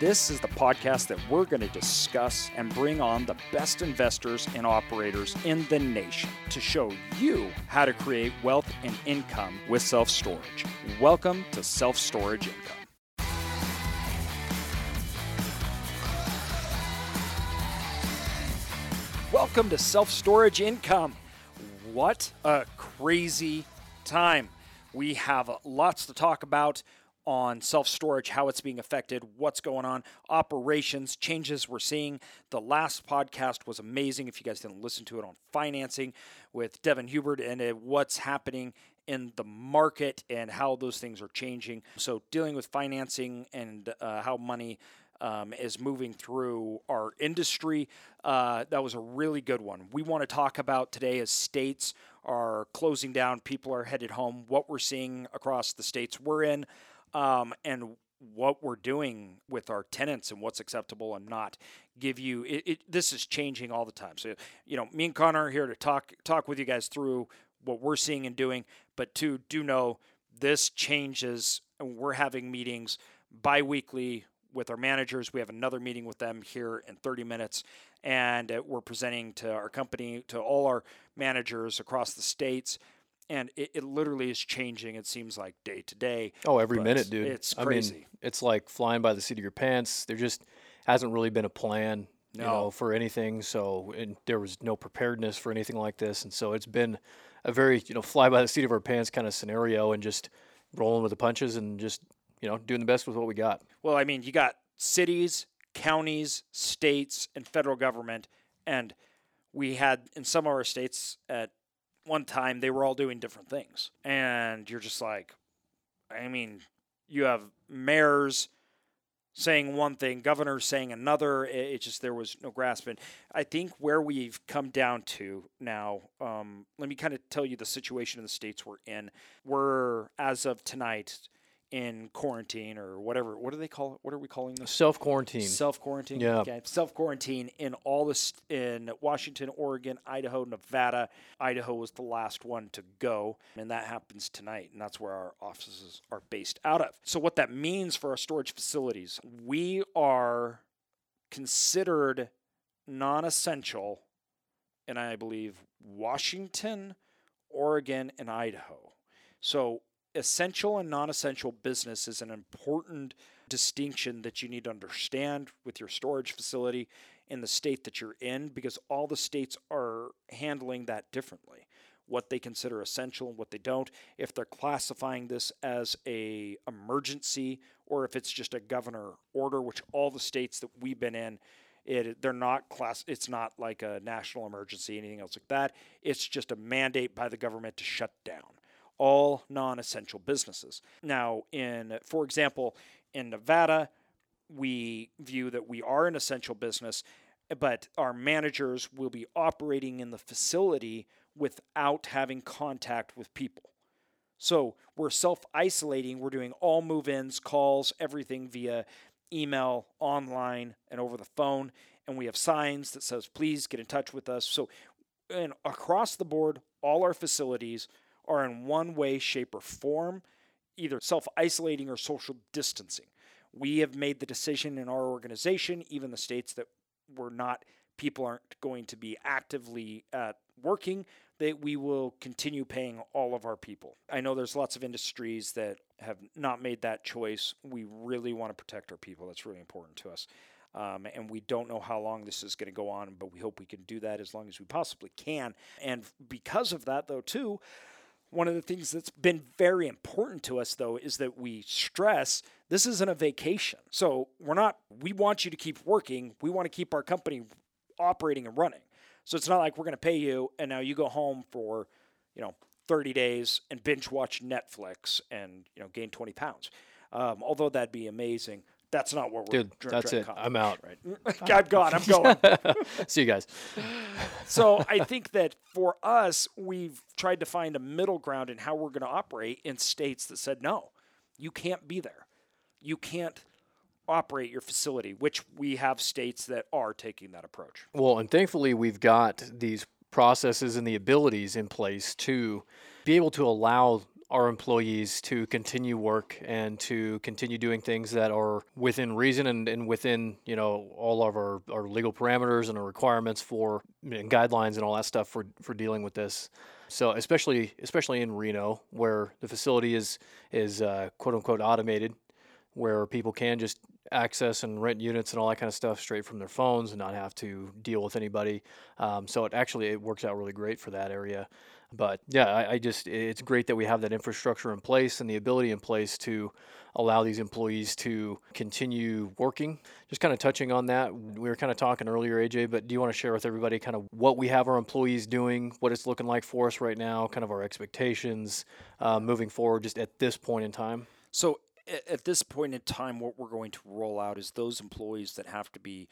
This is the podcast that we're going to discuss and bring on the best investors and operators in the nation to show you how to create wealth and income with self storage. Welcome to Self Storage Income. Welcome to Self Storage Income. What a crazy time. We have lots to talk about on self storage, how it's being affected, what's going on, operations, changes we're seeing. The last podcast was amazing. If you guys didn't listen to it on financing with Devin Hubert and uh, what's happening in the market and how those things are changing. So, dealing with financing and uh, how money um, is moving through our industry. Uh, that was a really good one. We want to talk about today as states are closing down, people are headed home, what we're seeing across the states we're in um, and what we're doing with our tenants and what's acceptable and not give you it, it, this is changing all the time. So you know me and connor are here to talk talk with you guys through what we're seeing and doing. But to do know this changes and we're having meetings bi-weekly with our managers. We have another meeting with them here in 30 minutes and uh, we're presenting to our company to all our managers across the states and it, it, literally is changing. It seems like day to day. Oh, every minute, dude. It's crazy. I mean, it's like flying by the seat of your pants. There just hasn't really been a plan, no. you know, for anything. So, and there was no preparedness for anything like this, and so it's been a very, you know, fly by the seat of our pants kind of scenario, and just rolling with the punches and just, you know, doing the best with what we got. Well, I mean, you got cities, counties, states, and federal government, and we had in some of our states at one time they were all doing different things. And you're just like, I mean, you have mayors saying one thing, governors saying another. It, it just, there was no grasping. I think where we've come down to now, um, let me kind of tell you the situation in the states we're in. We're, as of tonight, in quarantine or whatever. What do they call it? What are we calling this? Self quarantine. Self quarantine. Yeah. Okay. Self quarantine in all this in Washington, Oregon, Idaho, Nevada. Idaho was the last one to go, and that happens tonight, and that's where our offices are based out of. So what that means for our storage facilities, we are considered non-essential, and I believe Washington, Oregon, and Idaho. So essential and non essential business is an important distinction that you need to understand with your storage facility in the state that you're in because all the states are handling that differently. What they consider essential and what they don't. If they're classifying this as a emergency or if it's just a governor order which all the states that we've been in it they're not class it's not like a national emergency anything else like that. It's just a mandate by the government to shut down all non-essential businesses. Now, in for example, in Nevada, we view that we are an essential business, but our managers will be operating in the facility without having contact with people. So we're self isolating. We're doing all move ins, calls, everything via email, online, and over the phone. And we have signs that says, please get in touch with us. So, and across the board, all our facilities are in one way, shape, or form either self isolating or social distancing. We have made the decision in our organization, even the states that we're not, people aren't going to be actively uh, working, that we will continue paying all of our people. I know there's lots of industries that have not made that choice. We really want to protect our people. That's really important to us. Um, and we don't know how long this is going to go on, but we hope we can do that as long as we possibly can. And because of that, though, too, one of the things that's been very important to us, though, is that we stress this isn't a vacation. So we're not, we want you to keep working. We want to keep our company operating and running. So it's not like we're going to pay you and now you go home for, you know, 30 days and binge watch Netflix and, you know, gain 20 pounds. Um, although that'd be amazing. That's not what we're Dude, that's it. I'm out. Right. I'm gone. I'm going. See you guys. so I think that for us, we've tried to find a middle ground in how we're going to operate in states that said, no, you can't be there. You can't operate your facility, which we have states that are taking that approach. Well, and thankfully, we've got these processes and the abilities in place to be able to allow our employees to continue work and to continue doing things that are within reason and, and within you know all of our, our legal parameters and our requirements for and guidelines and all that stuff for, for dealing with this. So especially especially in Reno where the facility is is uh, quote unquote automated, where people can just access and rent units and all that kind of stuff straight from their phones and not have to deal with anybody. Um, so it actually it works out really great for that area. But yeah, I, I, just it's great that we have that infrastructure in place and the ability in place to allow these employees to continue working. Just kind of touching on that, we were kind of talking earlier, AJ. But do you want to share with everybody kind of what we have our employees doing, what it's looking like for us right now, kind of our expectations uh, moving forward, just at this point in time? So at this point in time, what we're going to roll out is those employees that have to be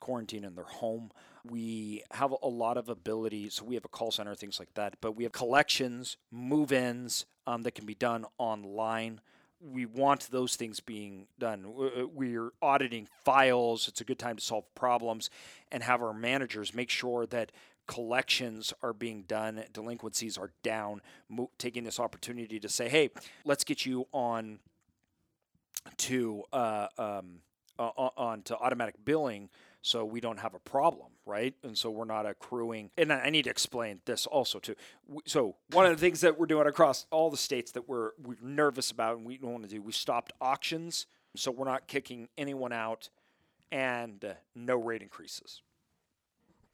quarantined in their home. We have a lot of ability, so we have a call center, things like that, but we have collections, move ins um, that can be done online. We want those things being done. Uh, we're auditing files. It's a good time to solve problems and have our managers make sure that collections are being done, delinquencies are down, mo- taking this opportunity to say, hey, let's get you on to uh, um, uh, on to automatic billing so we don't have a problem, right? And so we're not accruing. And I need to explain this also too. So one of the things that we're doing across all the states that we're we're nervous about and we don't want to do, we stopped auctions, so we're not kicking anyone out, and uh, no rate increases.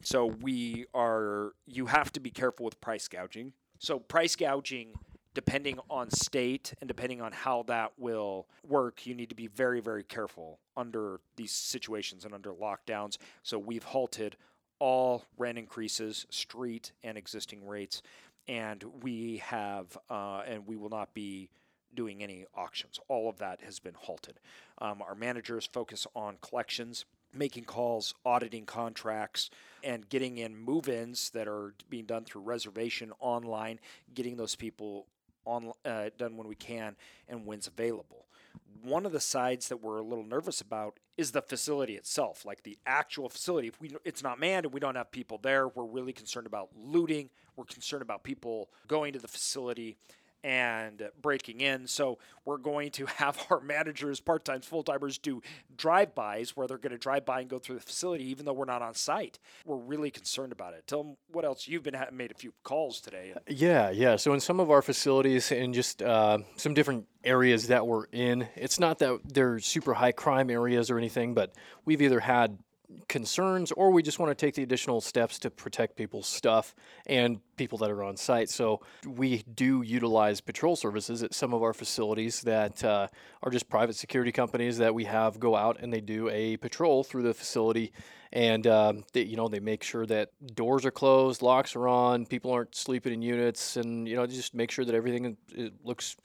So we are. You have to be careful with price gouging. So price gouging depending on state and depending on how that will work, you need to be very, very careful under these situations and under lockdowns. So we've halted all rent increases, street and existing rates, and we have, uh, and we will not be doing any auctions. All of that has been halted. Um, our managers focus on collections, making calls, auditing contracts, and getting in move ins that are being done through reservation online, getting those people on uh, done when we can and when's available. One of the sides that we're a little nervous about is the facility itself, like the actual facility. If we it's not manned and we don't have people there, we're really concerned about looting. We're concerned about people going to the facility and breaking in. So we're going to have our managers, part timers, full timers do drive bys where they're going to drive by and go through the facility, even though we're not on site. We're really concerned about it. Tell them what else you've been made a few calls today. Yeah, yeah. So in some of our facilities and just uh, some different areas that we're in, it's not that they're super high crime areas or anything, but we've either had concerns or we just want to take the additional steps to protect people's stuff and people that are on site. So we do utilize patrol services at some of our facilities that uh, are just private security companies that we have go out and they do a patrol through the facility and um, they, you know they make sure that doors are closed, locks are on, people aren't sleeping in units, and you know just make sure that everything looks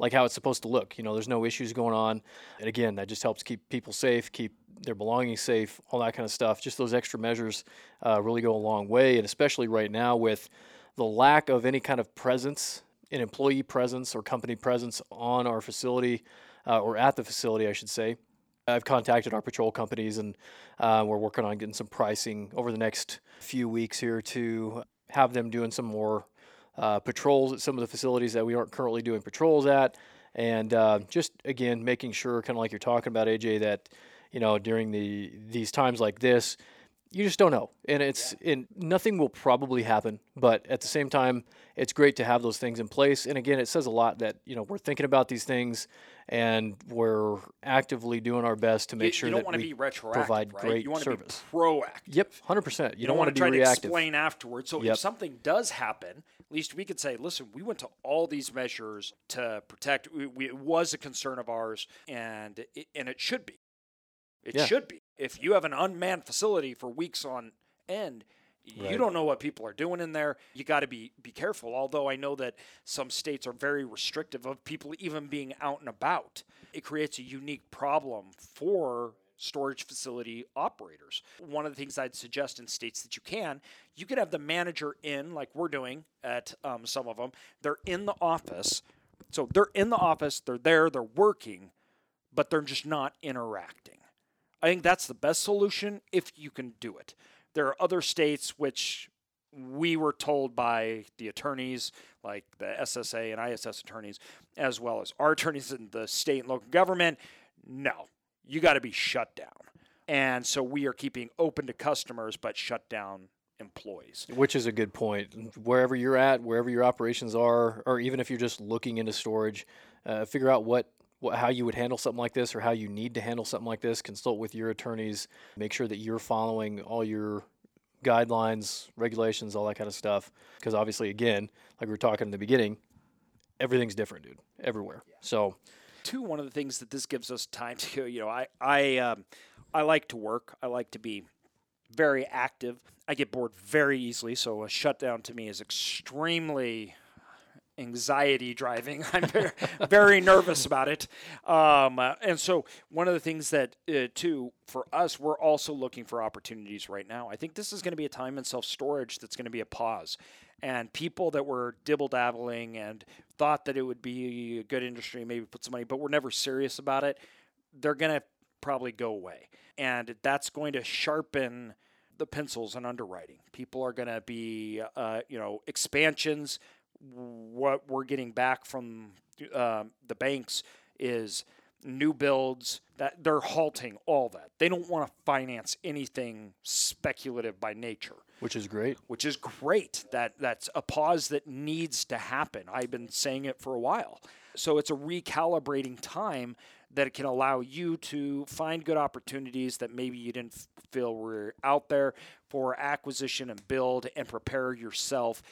like how it's supposed to look. You know, there's no issues going on. And again, that just helps keep people safe, keep their belongings safe, all that kind of stuff. Just those extra measures uh, really go a long way. And especially right now with the lack of any kind of presence, an employee presence or company presence on our facility uh, or at the facility, I should say. I've contacted our patrol companies and uh, we're working on getting some pricing over the next few weeks here to have them doing some more uh, patrols at some of the facilities that we aren't currently doing patrols at, and uh, just again making sure, kind of like you're talking about, AJ, that you know during the these times like this, you just don't know, and it's yeah. and nothing will probably happen. But at the same time, it's great to have those things in place. And again, it says a lot that you know we're thinking about these things and we're actively doing our best to make you, sure you that we provide right? great you want service. To be proactive. Yep, hundred percent. You, you don't, don't want to try reactive. to explain afterwards. So yep. if something does happen, at least we could say, "Listen, we went to all these measures to protect." We, we, it was a concern of ours, and it, and it should be. It yeah. should be. If you have an unmanned facility for weeks on end, Right. You don't know what people are doing in there. You got to be be careful. Although I know that some states are very restrictive of people even being out and about. It creates a unique problem for storage facility operators. One of the things I'd suggest in states that you can, you could have the manager in, like we're doing at um, some of them. They're in the office. So they're in the office, they're there, they're working, but they're just not interacting. I think that's the best solution if you can do it. There are other states which we were told by the attorneys, like the SSA and ISS attorneys, as well as our attorneys in the state and local government, no, you got to be shut down. And so we are keeping open to customers, but shut down employees. Which is a good point. Wherever you're at, wherever your operations are, or even if you're just looking into storage, uh, figure out what, what how you would handle something like this or how you need to handle something like this. Consult with your attorneys. Make sure that you're following all your guidelines, regulations, all that kind of stuff. Because obviously, again, like we were talking in the beginning, everything's different, dude, everywhere. So too, one of the things that this gives us time to, you know, I I um, I like to work. I like to be very active. I get bored very easily, so a shutdown to me is extremely anxiety driving. I'm very, very nervous about it. Um, uh, and so, one of the things that, uh, too, for us, we're also looking for opportunities right now. I think this is going to be a time in self storage that's going to be a pause and people that were dibble dabbling and thought that it would be a good industry, maybe put some money, but were never serious about it, they're going to probably go away. And that's going to sharpen the pencils in underwriting. People are going to be, uh, you know, expansions. What we're getting back from uh, the banks is new builds that they're halting all that. They don't want to finance anything speculative by nature. Which is great. Which is great. That that's a pause that needs to happen. I've been saying it for a while. So it's a recalibrating time that it can allow you to find good opportunities that maybe you didn't feel were out there for acquisition and build and prepare yourself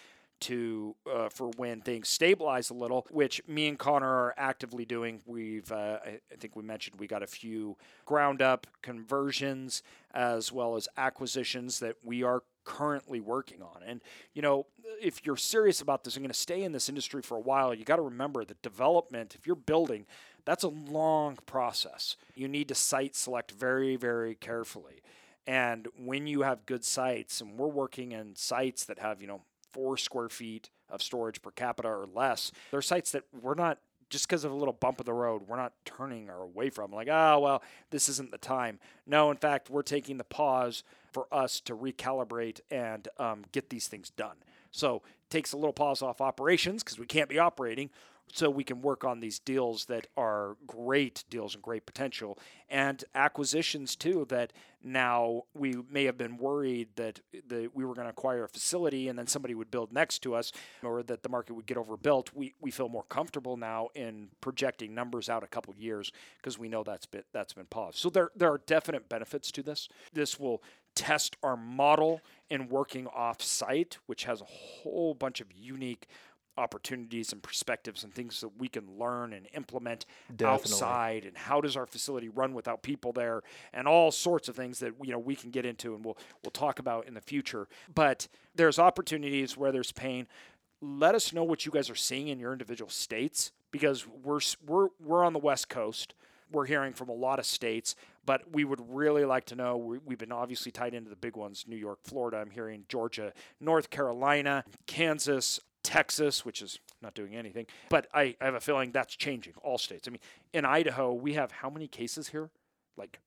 to uh, for when things stabilize a little, which me and Connor are actively doing. We've uh, I, I think we mentioned we got a few ground up conversions as well as acquisitions that we are currently working on. And you know, if you're serious about this and going to stay in this industry for a while, you got to remember that development, if you're building, that's a long process. You need to site select very, very carefully. And when you have good sites, and we're working in sites that have, you know, four square feet of storage per capita or less. There are sites that we're not just because of a little bump in the road, we're not turning or away from. Like, oh, well, this isn't the time. No, in fact, we're taking the pause for us to recalibrate and um, get these things done. So takes a little pause off operations because we can't be operating so we can work on these deals that are great deals and great potential. And acquisitions too that now we may have been worried that the, we were going to acquire a facility and then somebody would build next to us or that the market would get overbuilt. We, we feel more comfortable now in projecting numbers out a couple years because we know that's been that's been paused. So there there are definite benefits to this. This will test our model in working off site which has a whole bunch of unique opportunities and perspectives and things that we can learn and implement Definitely. outside and how does our facility run without people there and all sorts of things that you know we can get into and we'll we'll talk about in the future but there's opportunities where there's pain let us know what you guys are seeing in your individual states because we're we're we're on the west coast we're hearing from a lot of states, but we would really like to know. We, have been obviously tied into the big ones New York, Florida. I'm hearing Georgia, North Carolina, Kansas, Texas, which is not doing anything. But I, I have a feeling that's changing, all states. I mean, in Idaho, we have how many cases here? Like,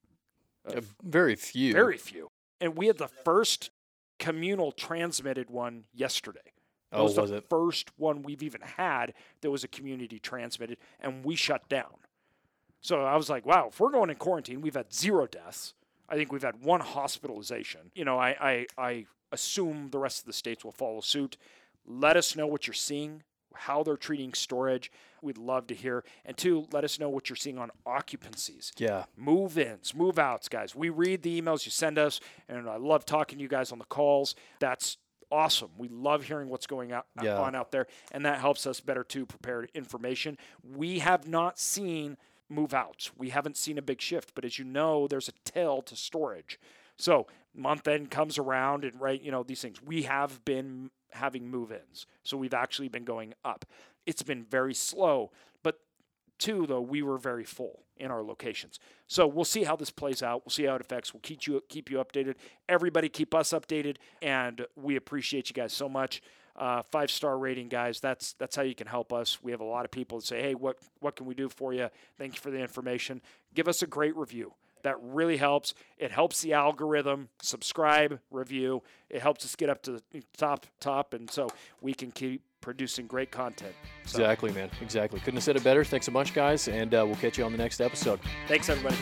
uh, very few. Very few. And we had the first communal transmitted one yesterday. That oh, was, was the it? first one we've even had that was a community transmitted, and we shut down. So I was like, wow, if we're going in quarantine, we've had zero deaths. I think we've had one hospitalization. You know, I, I, I assume the rest of the states will follow suit. Let us know what you're seeing, how they're treating storage. We'd love to hear. And two, let us know what you're seeing on occupancies. Yeah. Move ins, move outs, guys. We read the emails you send us, and I love talking to you guys on the calls. That's awesome. We love hearing what's going out, uh, yeah. on out there, and that helps us better to prepare information. We have not seen move outs. We haven't seen a big shift, but as you know, there's a tail to storage. So month end comes around and right, you know, these things. We have been having move-ins. So we've actually been going up. It's been very slow, but two though, we were very full in our locations. So we'll see how this plays out. We'll see how it affects. We'll keep you keep you updated. Everybody keep us updated and we appreciate you guys so much. Uh, five star rating, guys. That's that's how you can help us. We have a lot of people that say, "Hey, what what can we do for you?" Thank you for the information. Give us a great review. That really helps. It helps the algorithm. Subscribe, review. It helps us get up to the top, top, and so we can keep producing great content. So. Exactly, man. Exactly. Couldn't have said it better. Thanks a bunch, guys, and uh, we'll catch you on the next episode. Thanks, everybody.